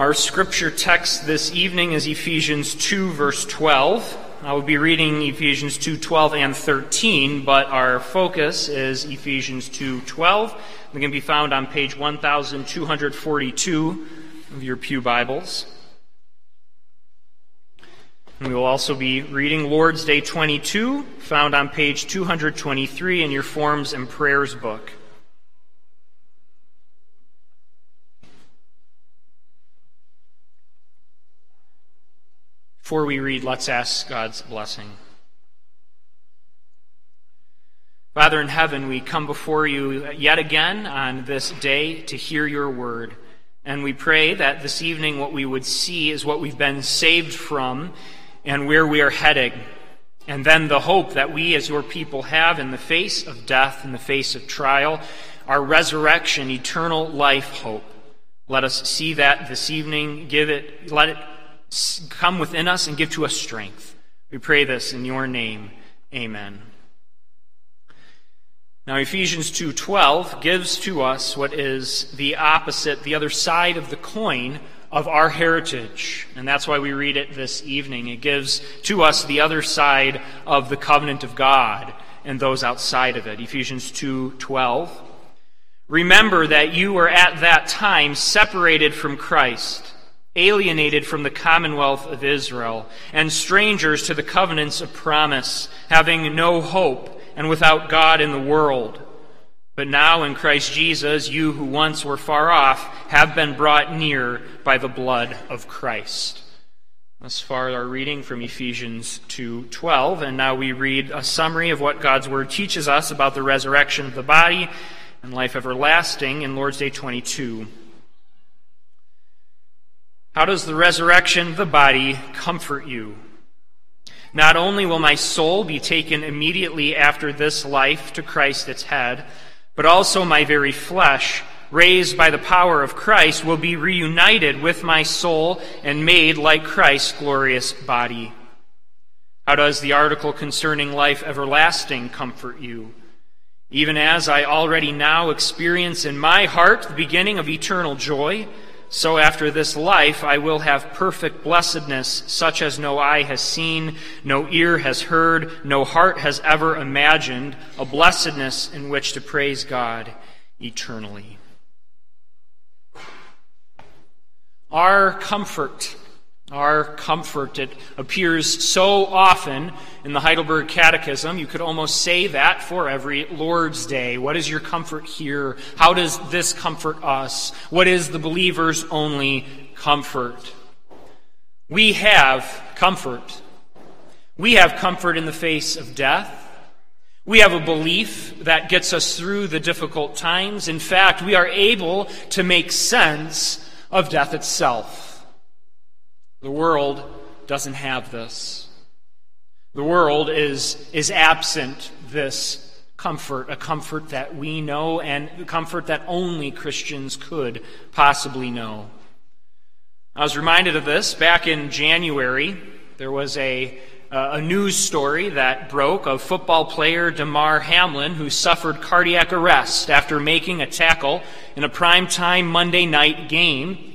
Our scripture text this evening is Ephesians 2, verse 12. I will be reading Ephesians 2, 12 and 13, but our focus is Ephesians 2, 12. It can be found on page 1242 of your Pew Bibles. We will also be reading Lord's Day 22, found on page 223 in your Forms and Prayers book. Before we read, let's ask God's blessing. Father in heaven, we come before you yet again on this day to hear your word. And we pray that this evening what we would see is what we've been saved from and where we are heading. And then the hope that we as your people have in the face of death, in the face of trial, our resurrection, eternal life hope. Let us see that this evening. Give it, let it come within us and give to us strength. We pray this in your name. Amen. Now Ephesians 2:12 gives to us what is the opposite, the other side of the coin of our heritage. And that's why we read it this evening. It gives to us the other side of the covenant of God and those outside of it. Ephesians 2:12. Remember that you were at that time separated from Christ, alienated from the commonwealth of Israel, and strangers to the covenants of promise, having no hope and without God in the world. But now in Christ Jesus, you who once were far off have been brought near by the blood of Christ. Thus far, our reading from Ephesians 2:12, and now we read a summary of what God's word teaches us about the resurrection of the body and life everlasting in Lord's Day 22. How does the resurrection of the body comfort you? Not only will my soul be taken immediately after this life to Christ its head, but also my very flesh, raised by the power of Christ, will be reunited with my soul and made like Christ's glorious body. How does the article concerning life everlasting comfort you? Even as I already now experience in my heart the beginning of eternal joy, so after this life I will have perfect blessedness, such as no eye has seen, no ear has heard, no heart has ever imagined, a blessedness in which to praise God eternally. Our comfort our comfort. It appears so often in the Heidelberg Catechism. You could almost say that for every Lord's Day. What is your comfort here? How does this comfort us? What is the believer's only comfort? We have comfort. We have comfort in the face of death. We have a belief that gets us through the difficult times. In fact, we are able to make sense of death itself. The world doesn't have this. The world is, is absent this comfort, a comfort that we know and comfort that only Christians could possibly know. I was reminded of this back in January. There was a, a news story that broke of football player Damar Hamlin who suffered cardiac arrest after making a tackle in a primetime Monday night game.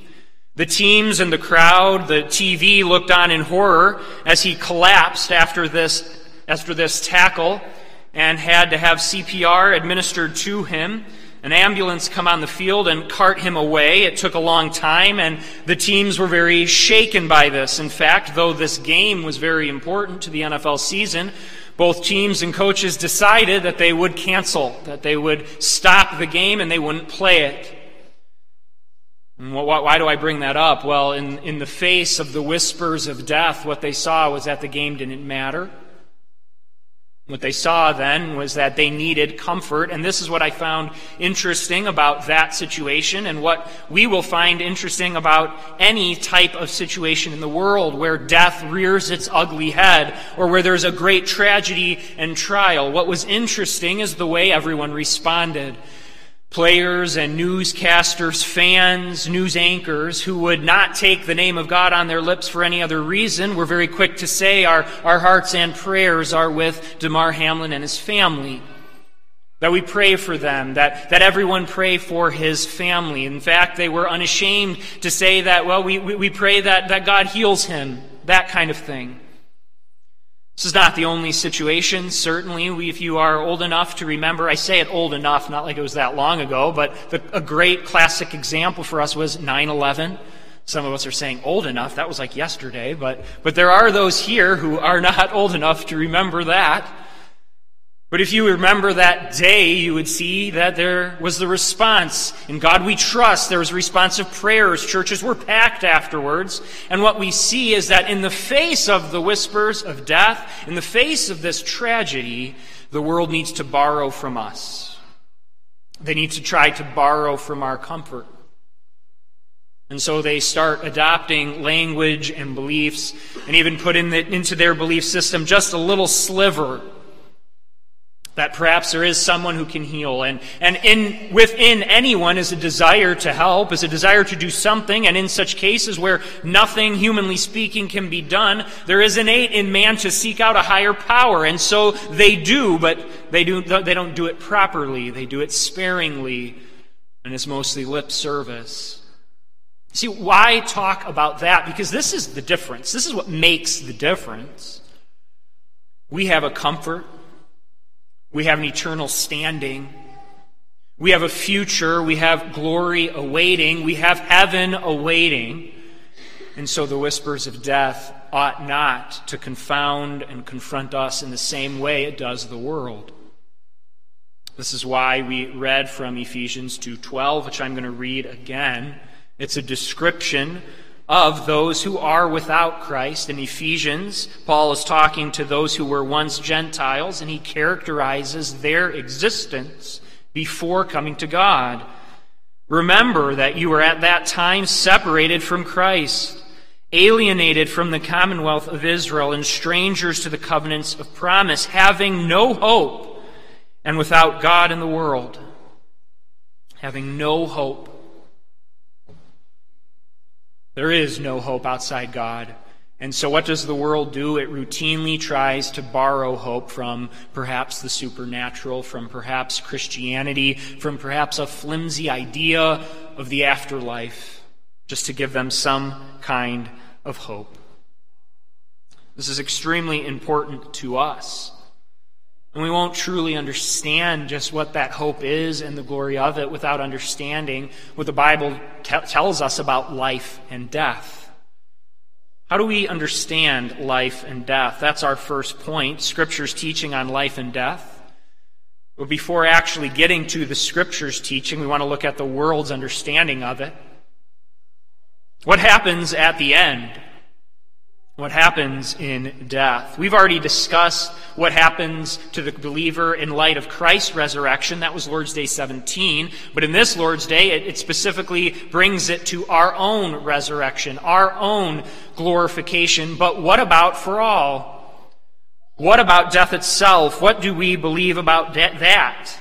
The teams and the crowd, the TV looked on in horror as he collapsed after this, after this tackle and had to have CPR administered to him. An ambulance come on the field and cart him away. It took a long time and the teams were very shaken by this. In fact, though this game was very important to the NFL season, both teams and coaches decided that they would cancel, that they would stop the game and they wouldn't play it. Why do I bring that up? Well, in, in the face of the whispers of death, what they saw was that the game didn't matter. What they saw then was that they needed comfort, and this is what I found interesting about that situation, and what we will find interesting about any type of situation in the world where death rears its ugly head, or where there's a great tragedy and trial. What was interesting is the way everyone responded. Players and newscasters, fans, news anchors who would not take the name of God on their lips for any other reason were very quick to say, Our, our hearts and prayers are with Damar Hamlin and his family. That we pray for them, that, that everyone pray for his family. In fact, they were unashamed to say that, well, we, we, we pray that, that God heals him, that kind of thing. This is not the only situation. Certainly, if you are old enough to remember, I say it old enough, not like it was that long ago, but the, a great classic example for us was 9 11. Some of us are saying old enough. That was like yesterday, but, but there are those here who are not old enough to remember that. But if you remember that day, you would see that there was the response. In God we trust. There was responsive prayers. Churches were packed afterwards. And what we see is that in the face of the whispers of death, in the face of this tragedy, the world needs to borrow from us. They need to try to borrow from our comfort. And so they start adopting language and beliefs and even put in the, into their belief system just a little sliver that perhaps there is someone who can heal. And, and in, within anyone is a desire to help, is a desire to do something. And in such cases where nothing, humanly speaking, can be done, there is innate in man to seek out a higher power. And so they do, but they, do, they don't do it properly. They do it sparingly. And it's mostly lip service. See, why talk about that? Because this is the difference. This is what makes the difference. We have a comfort we have an eternal standing. We have a future. We have glory awaiting. We have heaven awaiting. And so the whispers of death ought not to confound and confront us in the same way it does the world. This is why we read from Ephesians 2:12, which I'm going to read again. It's a description of those who are without Christ. In Ephesians, Paul is talking to those who were once Gentiles, and he characterizes their existence before coming to God. Remember that you were at that time separated from Christ, alienated from the commonwealth of Israel, and strangers to the covenants of promise, having no hope, and without God in the world. Having no hope. There is no hope outside God. And so, what does the world do? It routinely tries to borrow hope from perhaps the supernatural, from perhaps Christianity, from perhaps a flimsy idea of the afterlife, just to give them some kind of hope. This is extremely important to us. And we won't truly understand just what that hope is and the glory of it without understanding what the Bible t- tells us about life and death. How do we understand life and death? That's our first point. Scripture's teaching on life and death. But before actually getting to the Scripture's teaching, we want to look at the world's understanding of it. What happens at the end? What happens in death. We've already discussed what happens to the believer in light of Christ's resurrection. That was Lord's Day 17. But in this Lord's Day, it, it, specifically brings it to our own resurrection, our own glorification. But what about for all? What about death itself? What do we believe about de- that?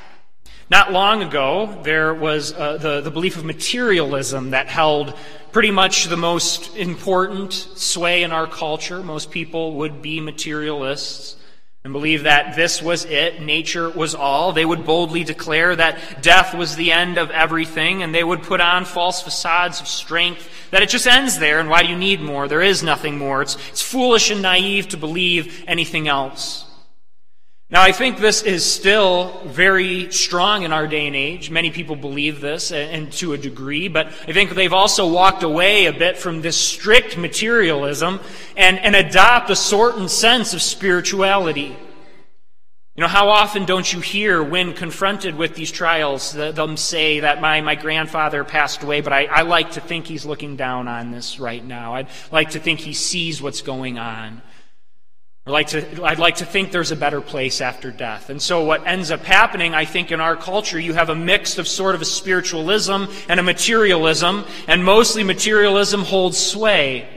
Not long ago, there was uh, the, the belief of materialism that held pretty much the most important sway in our culture. Most people would be materialists and believe that this was it, nature was all. They would boldly declare that death was the end of everything, and they would put on false facades of strength that it just ends there, and why do you need more? There is nothing more. It's, it's foolish and naive to believe anything else. Now, I think this is still very strong in our day and age. Many people believe this, and to a degree, but I think they've also walked away a bit from this strict materialism and, and adopt a certain sense of spirituality. You know, how often don't you hear when confronted with these trials them say that my, my grandfather passed away, but I, I like to think he's looking down on this right now. I'd like to think he sees what's going on. I'd like, to, I'd like to think there's a better place after death. And so what ends up happening, I think, in our culture, you have a mix of sort of a spiritualism and a materialism, and mostly materialism holds sway.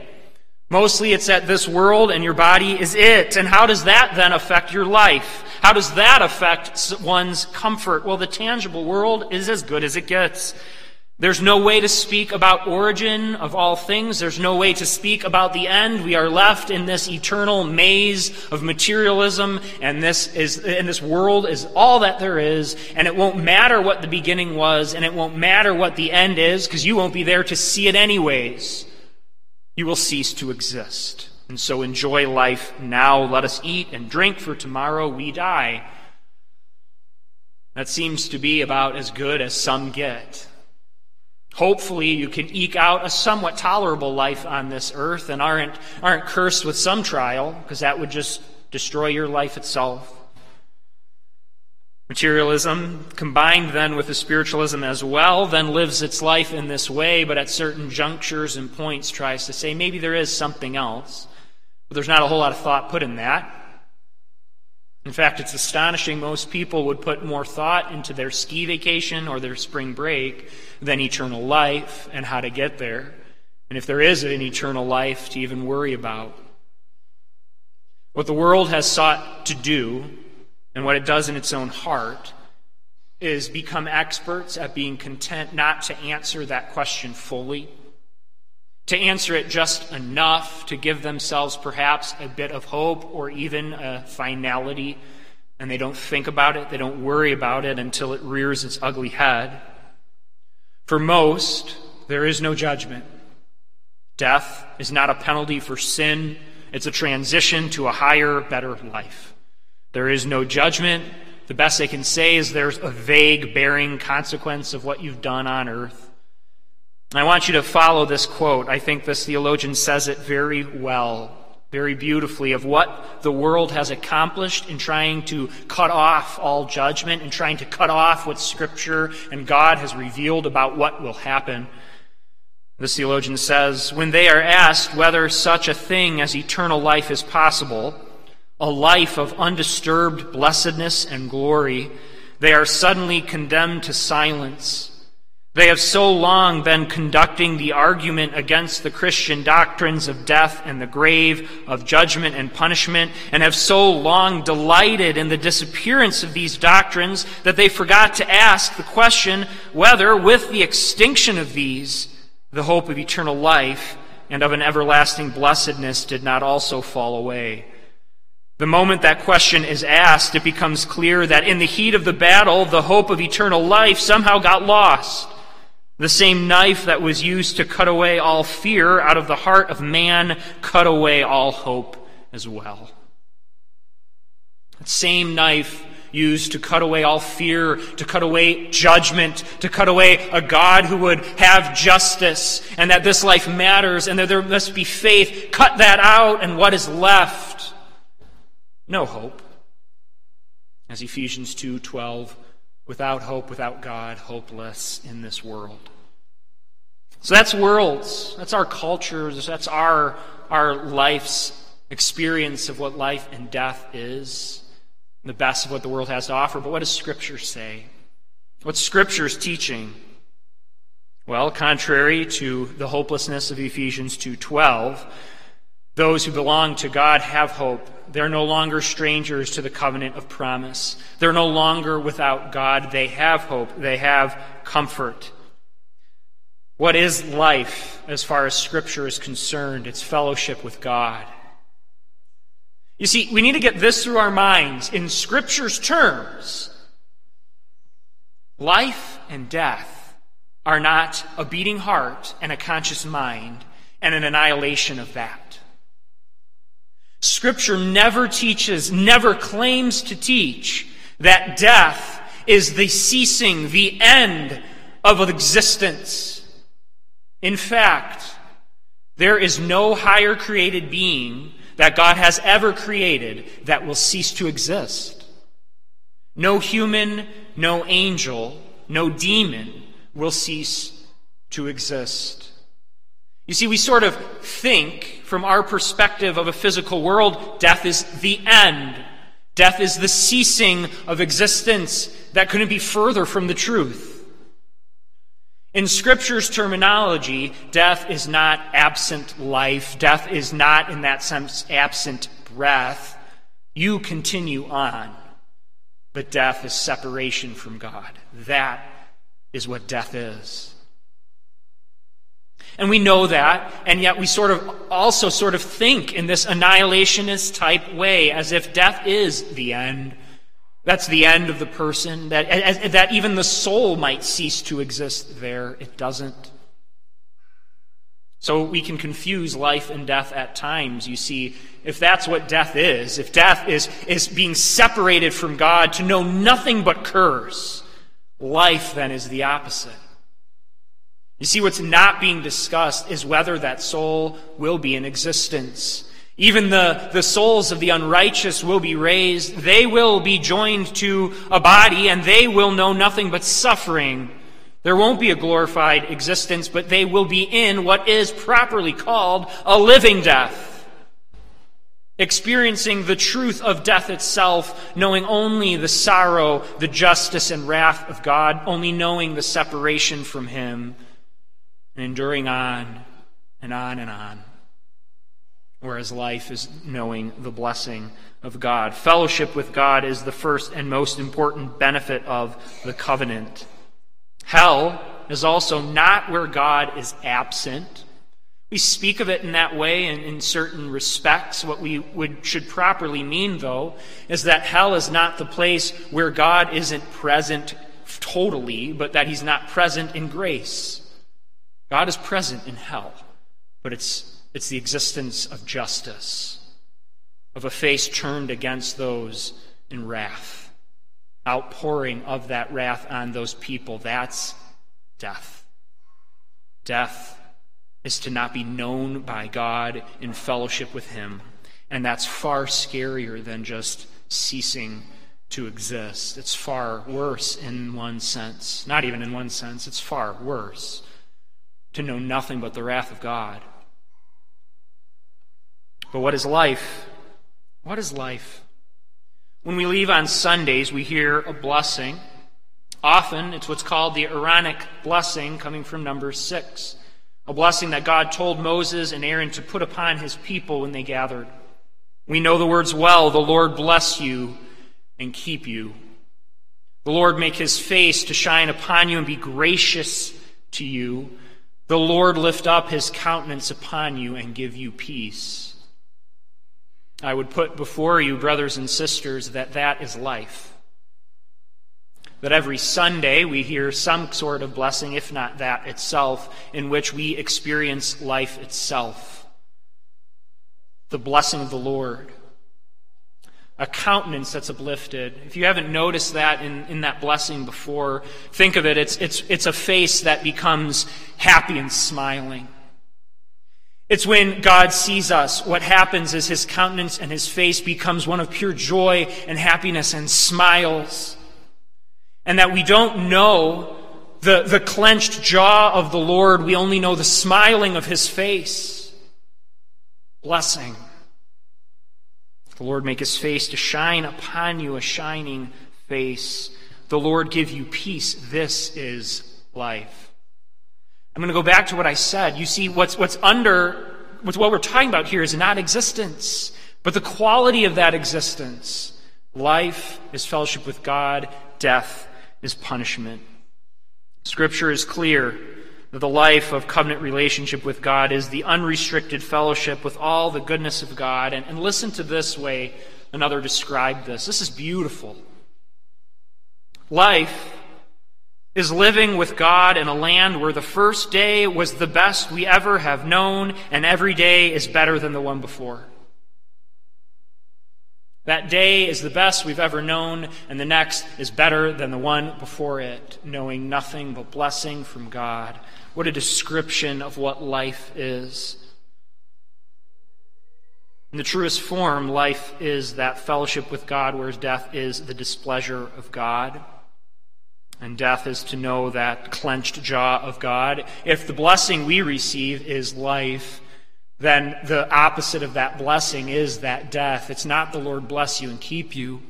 Mostly it's that this world and your body is it. And how does that then affect your life? How does that affect one's comfort? Well, the tangible world is as good as it gets. There's no way to speak about origin of all things. There's no way to speak about the end. We are left in this eternal maze of materialism, and this is, and this world is all that there is, and it won't matter what the beginning was, and it won't matter what the end is, because you won't be there to see it anyways. You will cease to exist. And so enjoy life now. Let us eat and drink, for tomorrow we die. That seems to be about as good as some get. Hopefully, you can eke out a somewhat tolerable life on this earth and aren't, aren't cursed with some trial, because that would just destroy your life itself. Materialism, combined then with the spiritualism as well, then lives its life in this way, but at certain junctures and points tries to say maybe there is something else. But there's not a whole lot of thought put in that. In fact, it's astonishing most people would put more thought into their ski vacation or their spring break than eternal life and how to get there. And if there is an eternal life to even worry about. What the world has sought to do and what it does in its own heart is become experts at being content not to answer that question fully to answer it just enough to give themselves perhaps a bit of hope or even a finality, and they don't think about it, they don't worry about it until it rears its ugly head. For most, there is no judgment. Death is not a penalty for sin, it's a transition to a higher, better life. There is no judgment. The best they can say is there's a vague, bearing consequence of what you've done on earth. I want you to follow this quote. I think this theologian says it very well, very beautifully, of what the world has accomplished in trying to cut off all judgment and trying to cut off what Scripture and God has revealed about what will happen. This theologian says, when they are asked whether such a thing as eternal life is possible, a life of undisturbed blessedness and glory, they are suddenly condemned to silence they have so long been conducting the argument against the Christian doctrines of death and the grave, of judgment and punishment, and have so long delighted in the disappearance of these doctrines that they forgot to ask the question whether, with the extinction of these, the hope of eternal life and of an everlasting blessedness did not also fall away. The moment that question is asked, it becomes clear that in the heat of the battle, the hope of eternal life somehow got lost. The same knife that was used to cut away all fear out of the heart of man cut away all hope as well. That same knife used to cut away all fear, to cut away judgment, to cut away a God who would have justice, and that this life matters, and that there must be faith. Cut that out, and what is left? No hope. As Ephesians 2:12 without hope, without God, hopeless in this world. So that's worlds. That's our cultures. That's our, our life's experience of what life and death is. The best of what the world has to offer. But what does Scripture say? What's Scripture's teaching? Well, contrary to the hopelessness of Ephesians 2:12, those who belong to God have hope. They're no longer strangers to the covenant of promise. They're no longer without God. They have hope. They have comfort. What is life as far as Scripture is concerned? It's fellowship with God. You see, we need to get this through our minds. In Scripture's terms, life and death are not a beating heart and a conscious mind and an annihilation of that. Scripture never teaches, never claims to teach that death is the ceasing, the end of existence. In fact, there is no higher created being that God has ever created that will cease to exist. No human, no angel, no demon will cease to exist. You see, we sort of think from our perspective of a physical world, death is the end. Death is the ceasing of existence. That couldn't be further from the truth. In Scripture's terminology, death is not absent life. Death is not, in that sense, absent breath. You continue on. But death is separation from God. That is what death is. And we know that, and yet we sort of also sort of think in this annihilationist type way as if death is the end. That's the end of the person, that, that even the soul might cease to exist there. It doesn't. So we can confuse life and death at times. You see, if that's what death is, if death is, is being separated from God to know nothing but curse, life then is the opposite. You see, what's not being discussed is whether that soul will be in existence. Even the, the souls of the unrighteous will be raised. They will be joined to a body, and they will know nothing but suffering there won't be a glorified existence, but they will be in what is properly called a living death. Experiencing the truth of death itself, knowing only the sorrow, the justice, and wrath of God, only knowing the separation from Him, and enduring on and on and on. Whereas life is knowing the blessing of God. Fellowship with God is the first and most important benefit of the covenant. Hell is also not where God is absent. We speak of it in that way in, in certain respects. What we would, should properly mean, though, is that hell is not the place where God isn't present totally, but that he's not present in grace. God is present in hell, but it's, it's the existence of justice, of a face turned against those in wrath outpouring of that wrath on those people. That's death. Death is to not be known by God in fellowship with Him. And that's far scarier than just ceasing to exist. It's far worse in one sense. Not even in one sense, it's far worse to know nothing but the wrath of God. But what is life? What is life? When we leave on Sundays, we hear a blessing. Often, it's what's called the Aaronic blessing, coming from number six. A blessing that God told Moses and Aaron to put upon his people when they gathered. We know the words well the Lord bless you and keep you. The Lord make his face to shine upon you and be gracious to you. The Lord lift up his countenance upon you and give you peace. I would put before you, brothers and sisters, that that is life. That every Sunday we hear some sort of blessing, if not that itself, in which we experience life itself. The blessing of the Lord. A countenance that's uplifted. If you haven't noticed that in, in that blessing before, think of it. It's, it's, it's a face that becomes happy and smiling. It's when God sees us, what happens is his countenance and his face becomes one of pure joy and happiness and smiles. And that we don't know the, the clenched jaw of the Lord, we only know the smiling of his face. Blessing. The Lord make his face to shine upon you, a shining face. The Lord give you peace. This is life. I'm going to go back to what I said. You see, what's, what's under, what's, what we're talking about here is not existence, but the quality of that existence. Life is fellowship with God, death is punishment. Scripture is clear that the life of covenant relationship with God is the unrestricted fellowship with all the goodness of God. And, and listen to this way another described this. This is beautiful. Life is living with God in a land where the first day was the best we ever have known, and every day is better than the one before. That day is the best we've ever known, and the next is better than the one before it, knowing nothing but blessing from God. What a description of what life is. In the truest form, life is that fellowship with God, whereas death is the displeasure of God. And death is to know that clenched jaw of God. If the blessing we receive is life, then the opposite of that blessing is that death. It's not the Lord bless you and keep you,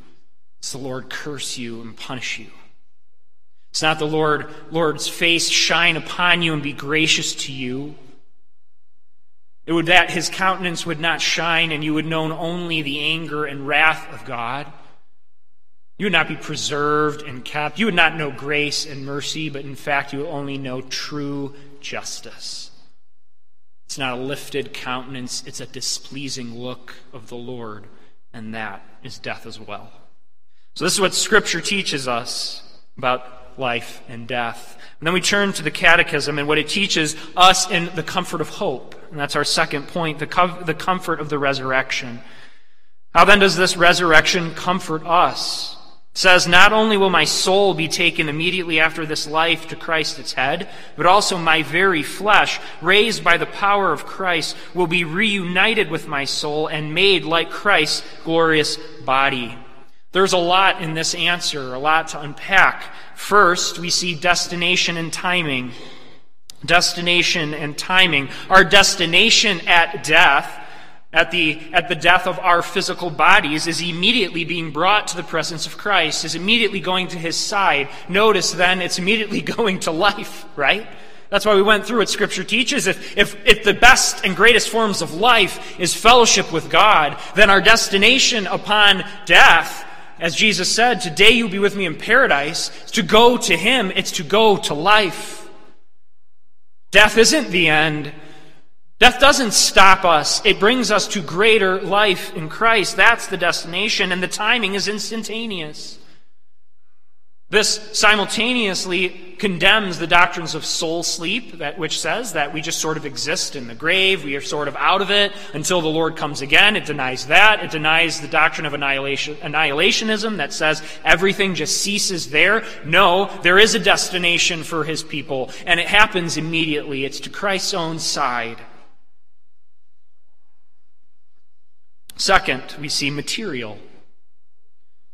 it's the Lord curse you and punish you. It's not the Lord, Lord's face shine upon you and be gracious to you. It would that his countenance would not shine and you would know only the anger and wrath of God. You would not be preserved and kept. You would not know grace and mercy, but in fact, you would only know true justice. It's not a lifted countenance, it's a displeasing look of the Lord, and that is death as well. So, this is what Scripture teaches us about life and death. And then we turn to the Catechism and what it teaches us in the comfort of hope. And that's our second point the, the comfort of the resurrection. How then does this resurrection comfort us? Says, Not only will my soul be taken immediately after this life to Christ its head, but also my very flesh, raised by the power of Christ, will be reunited with my soul and made like Christ's glorious body. There's a lot in this answer, a lot to unpack. First, we see destination and timing. Destination and timing. Our destination at death at the, at the death of our physical bodies is immediately being brought to the presence of Christ, is immediately going to his side. Notice then it's immediately going to life, right? That's why we went through what Scripture teaches. If, if, if the best and greatest forms of life is fellowship with God, then our destination upon death, as Jesus said, today you'll be with me in paradise, is to go to Him, it's to go to life. Death isn't the end. Death doesn't stop us. It brings us to greater life in Christ. That's the destination, and the timing is instantaneous. This simultaneously condemns the doctrines of soul sleep, that, which says that we just sort of exist in the grave, we are sort of out of it until the Lord comes again. It denies that. It denies the doctrine of annihilation, annihilationism that says everything just ceases there. No, there is a destination for his people, and it happens immediately. It's to Christ's own side. Second, we see material.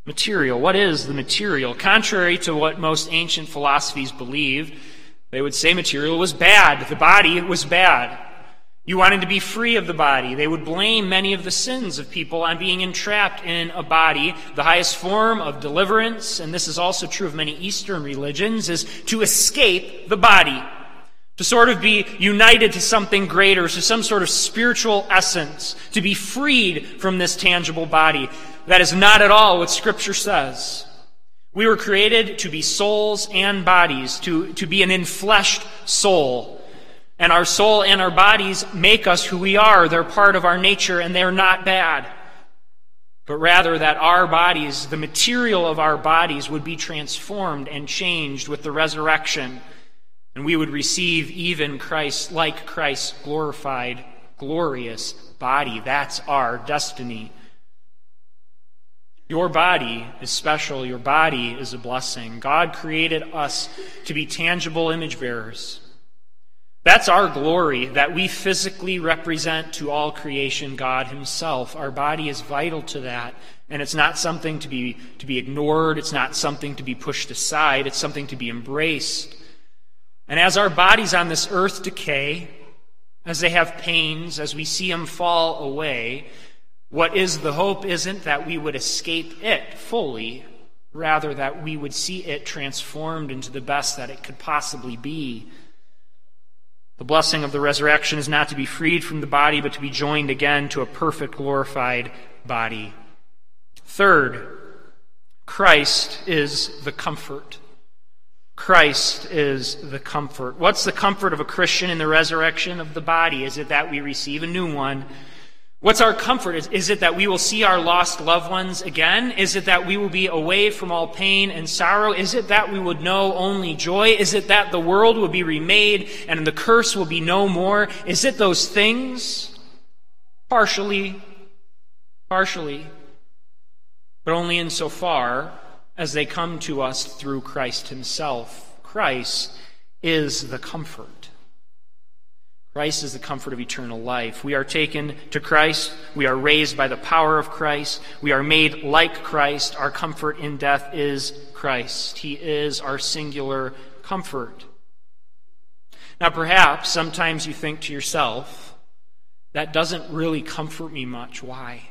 Material. What is the material? Contrary to what most ancient philosophies believe, they would say material was bad. The body was bad. You wanted to be free of the body. They would blame many of the sins of people on being entrapped in a body. The highest form of deliverance, and this is also true of many Eastern religions, is to escape the body to sort of be united to something greater, to some sort of spiritual essence, to be freed from this tangible body. That is not at all what Scripture says. We were created to be souls and bodies, to, to be an infleshed soul. And our soul and our bodies make us who we are. They're part of our nature and they're not bad. But rather that our bodies, the material of our bodies, would be transformed and changed with the resurrection and we would receive even Christ, like Christ's glorified, glorious body. That's our destiny. Your body is special. Your body is a blessing. God created us to be tangible image bearers. That's our glory that we physically represent to all creation God Himself. Our body is vital to that. And it's not something to be, to be ignored. It's not something to be pushed aside. It's something to be embraced. And as our bodies on this earth decay, as they have pains, as we see them fall away, what is the hope isn't that we would escape it fully, rather, that we would see it transformed into the best that it could possibly be. The blessing of the resurrection is not to be freed from the body, but to be joined again to a perfect, glorified body. Third, Christ is the comfort. Christ is the comfort. What's the comfort of a Christian in the resurrection of the body? Is it that we receive a new one? What's our comfort? Is, is it that we will see our lost loved ones again? Is it that we will be away from all pain and sorrow? Is it that we would know only joy? Is it that the world will be remade and the curse will be no more? Is it those things? Partially. Partially. But only insofar as they come to us through Christ Himself. Christ is the comfort. Christ is the comfort of eternal life. We are taken to Christ. We are raised by the power of Christ. We are made like Christ. Our comfort in death is Christ. He is our singular comfort. Now, perhaps sometimes you think to yourself, that doesn't really comfort me much. Why?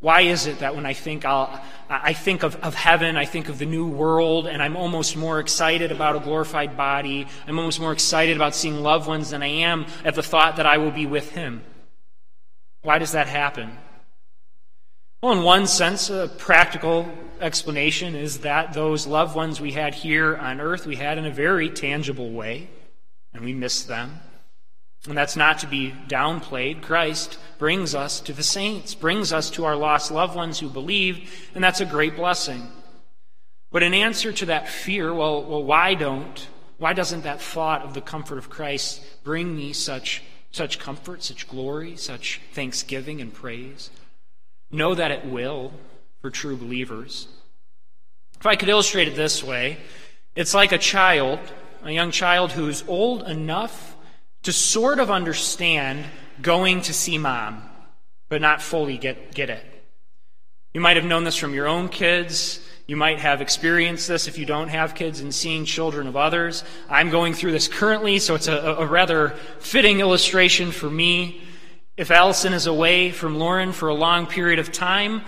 Why is it that when I think I'll, I think of, of heaven, I think of the new world, and I'm almost more excited about a glorified body, I'm almost more excited about seeing loved ones than I am at the thought that I will be with Him? Why does that happen? Well, in one sense, a practical explanation is that those loved ones we had here on earth, we had in a very tangible way, and we miss them. And that's not to be downplayed. Christ brings us to the saints, brings us to our lost loved ones who believed, and that's a great blessing. But in answer to that fear, well, well why don't, why doesn't that thought of the comfort of Christ bring me such, such comfort, such glory, such thanksgiving and praise? Know that it will for true believers. If I could illustrate it this way, it's like a child, a young child who's old enough to sort of understand going to see mom, but not fully get, get it. You might have known this from your own kids. You might have experienced this if you don't have kids and seeing children of others. I'm going through this currently, so it's a, a rather fitting illustration for me. If Allison is away from Lauren for a long period of time,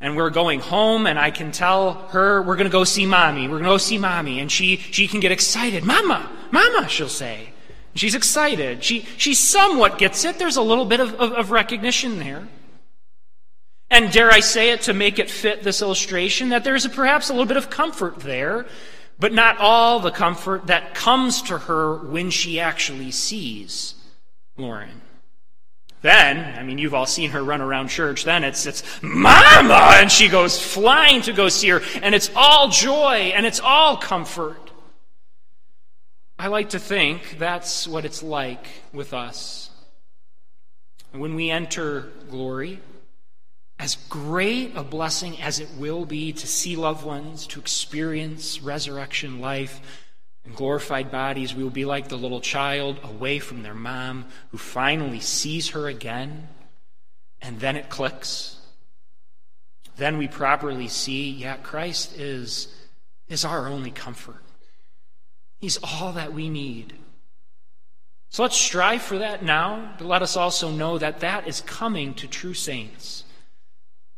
and we're going home and I can tell her we're going to go see mommy. We're going to go see mommy. And she, she can get excited. Mama, mama, she'll say. She's excited. She, she somewhat gets it. There's a little bit of, of, of recognition there. And dare I say it to make it fit this illustration, that there's a, perhaps a little bit of comfort there, but not all the comfort that comes to her when she actually sees Lauren. Then, I mean, you've all seen her run around church. Then it's, it's, Mama! And she goes flying to go see her. And it's all joy and it's all comfort. I like to think that's what it's like with us. When we enter glory, as great a blessing as it will be to see loved ones, to experience resurrection life, in glorified bodies, we will be like the little child away from their mom who finally sees her again, and then it clicks. Then we properly see, yeah, Christ is, is our only comfort. He's all that we need. So let's strive for that now, but let us also know that that is coming to true saints.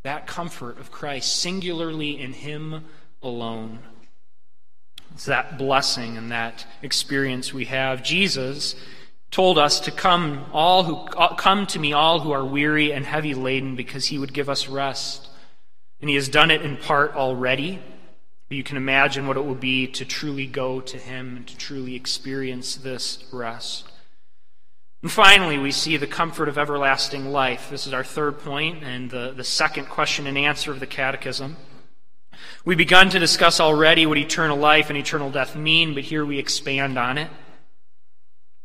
That comfort of Christ, singularly in Him alone. It's that blessing and that experience we have. Jesus told us to come all who uh, come to me all who are weary and heavy laden because he would give us rest. And he has done it in part already. You can imagine what it will be to truly go to him and to truly experience this rest. And finally, we see the comfort of everlasting life. This is our third point and the, the second question and answer of the catechism. We've begun to discuss already what eternal life and eternal death mean, but here we expand on it.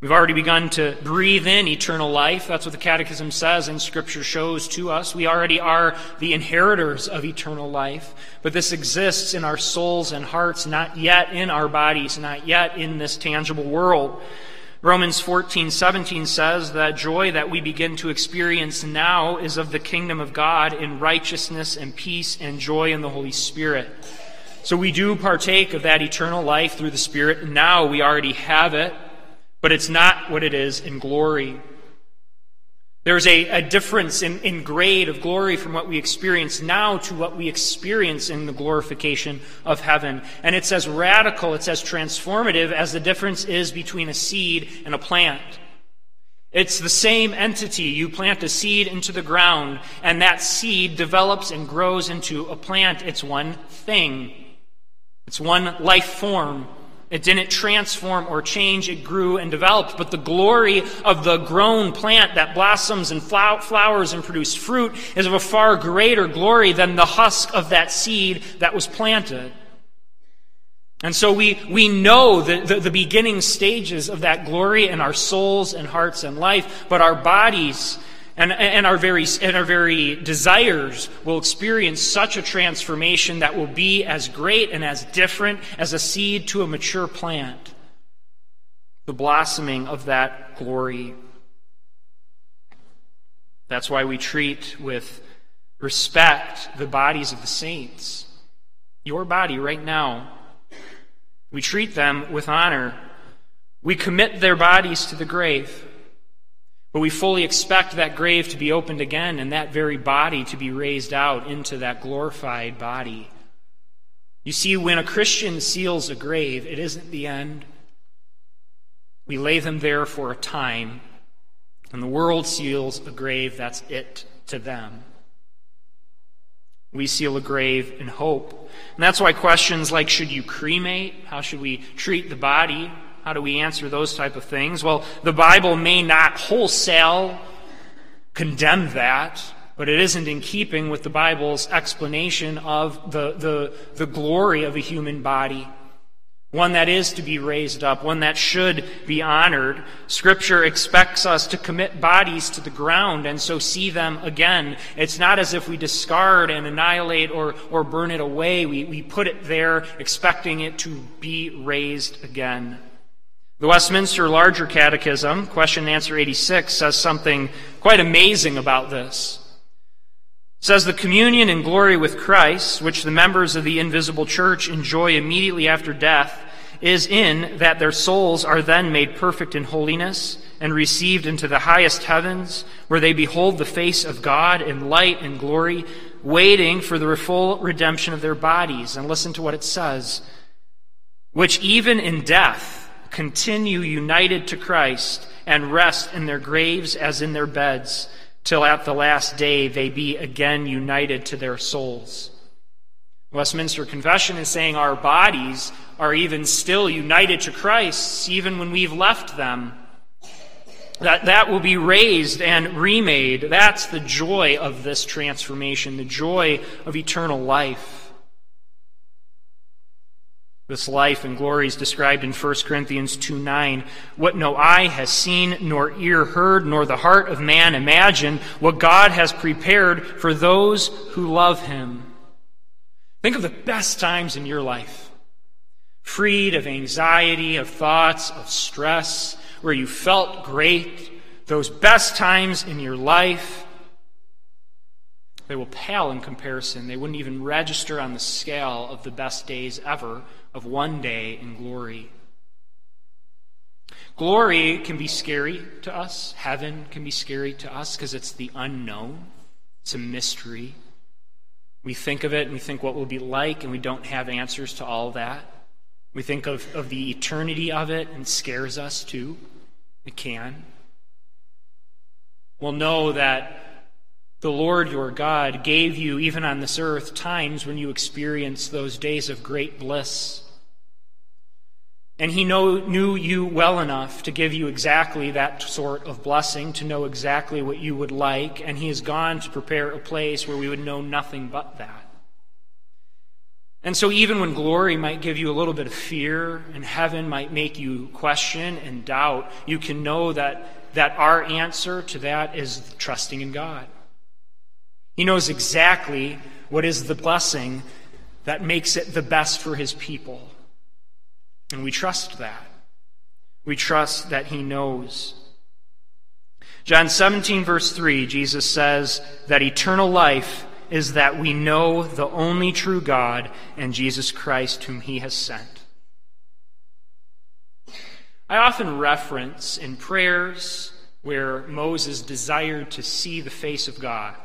We've already begun to breathe in eternal life. That's what the Catechism says and Scripture shows to us. We already are the inheritors of eternal life, but this exists in our souls and hearts, not yet in our bodies, not yet in this tangible world. Romans 14, 17 says that joy that we begin to experience now is of the kingdom of God in righteousness and peace and joy in the Holy Spirit. So we do partake of that eternal life through the Spirit. Now we already have it, but it's not what it is in glory. There's a, a difference in, in grade of glory from what we experience now to what we experience in the glorification of heaven. And it's as radical, it's as transformative as the difference is between a seed and a plant. It's the same entity. You plant a seed into the ground, and that seed develops and grows into a plant. It's one thing. It's one life form. It didn't transform or change, it grew and developed. But the glory of the grown plant that blossoms and flowers and produces fruit is of a far greater glory than the husk of that seed that was planted. And so we, we know the, the, the beginning stages of that glory in our souls and hearts and life, but our bodies and, and, our very, and our very desires will experience such a transformation that will be as great and as different as a seed to a mature plant. The blossoming of that glory. That's why we treat with respect the bodies of the saints. Your body right now. We treat them with honor. We commit their bodies to the grave. But we fully expect that grave to be opened again and that very body to be raised out into that glorified body. You see, when a Christian seals a grave, it isn't the end. We lay them there for a time. And the world seals a grave, that's it to them. We seal a grave in hope. And that's why questions like should you cremate? How should we treat the body? How do we answer those type of things? Well, the Bible may not wholesale condemn that, but it isn't in keeping with the Bible's explanation of the, the, the glory of a human body one that is to be raised up, one that should be honored. Scripture expects us to commit bodies to the ground and so see them again. It's not as if we discard and annihilate or, or burn it away. We, we put it there expecting it to be raised again. The Westminster Larger Catechism, question and answer 86, says something quite amazing about this. It says the communion and glory with Christ, which the members of the invisible church enjoy immediately after death, is in that their souls are then made perfect in holiness and received into the highest heavens, where they behold the face of God in light and glory, waiting for the full redemption of their bodies. And listen to what it says which even in death continue united to Christ and rest in their graves as in their beds, till at the last day they be again united to their souls. Westminster Confession is saying our bodies are even still united to Christ, even when we've left them. That, that will be raised and remade. That's the joy of this transformation, the joy of eternal life. This life and glory is described in 1 Corinthians 2 9. What no eye has seen, nor ear heard, nor the heart of man imagined, what God has prepared for those who love him. Think of the best times in your life freed of anxiety, of thoughts, of stress, where you felt great, those best times in your life, they will pale in comparison. They wouldn't even register on the scale of the best days ever of one day in glory. Glory can be scary to us. Heaven can be scary to us because it's the unknown, it's a mystery. We think of it and we think what will be like, and we don't have answers to all that. We think of, of the eternity of it and it scares us too. It can. Well, know that the Lord your God gave you, even on this earth, times when you experience those days of great bliss. And He know, knew you well enough to give you exactly that sort of blessing, to know exactly what you would like. And He has gone to prepare a place where we would know nothing but that. And so, even when glory might give you a little bit of fear and heaven might make you question and doubt, you can know that, that our answer to that is trusting in God. He knows exactly what is the blessing that makes it the best for His people. And we trust that. We trust that He knows. John 17, verse 3, Jesus says that eternal life is that we know the only true God and Jesus Christ, whom He has sent. I often reference in prayers where Moses desired to see the face of God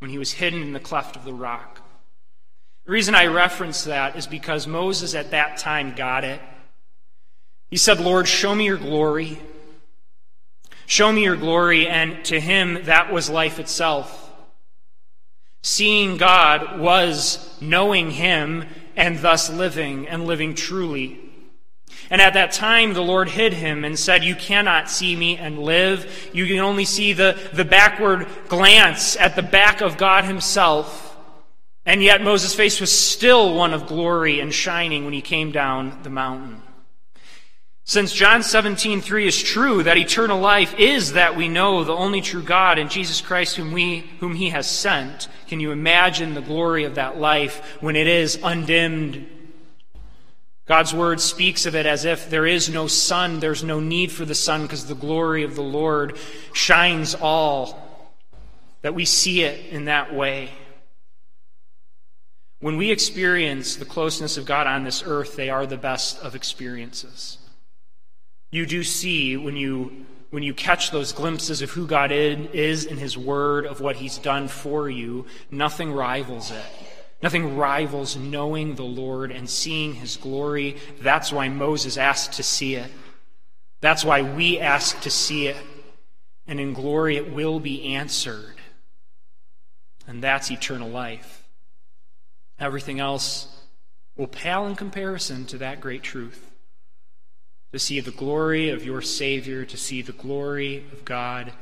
when he was hidden in the cleft of the rock. The reason I reference that is because Moses at that time got it. He said, Lord, show me your glory. Show me your glory. And to him, that was life itself. Seeing God was knowing Him and thus living and living truly. And at that time, the Lord hid him and said, You cannot see me and live. You can only see the, the backward glance at the back of God Himself. And yet, Moses' face was still one of glory and shining when he came down the mountain. Since John 17:3 is true that eternal life is that we know the only true God and Jesus Christ whom we whom he has sent, can you imagine the glory of that life when it is undimmed? God's word speaks of it as if there is no sun, there's no need for the sun because the glory of the Lord shines all. That we see it in that way. When we experience the closeness of God on this earth, they are the best of experiences you do see when you when you catch those glimpses of who God is in His Word, of what He's done for you, nothing rivals it. Nothing rivals knowing the Lord and seeing His glory. That's why Moses asked to see it. That's why we ask to see it. And in glory it will be answered. And that's eternal life. Everything else will pale in comparison to that great truth. to see the glory of your Savior, to see the glory of God.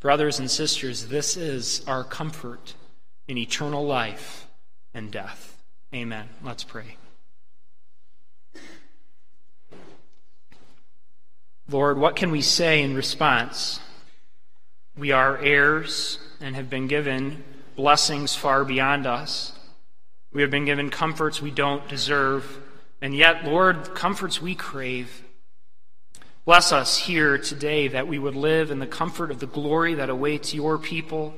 Brothers and sisters, this is our comfort in eternal life and death. Amen. Let's pray. Lord, what can we say in response? We are heirs and have been given blessings far beyond us. We have been given comforts we don't deserve, and yet, Lord, comforts we crave. Bless us here today that we would live in the comfort of the glory that awaits your people,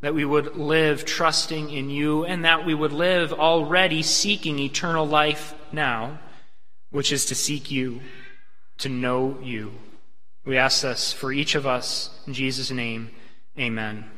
that we would live trusting in you, and that we would live already seeking eternal life now, which is to seek you, to know you. We ask this for each of us. In Jesus' name, amen.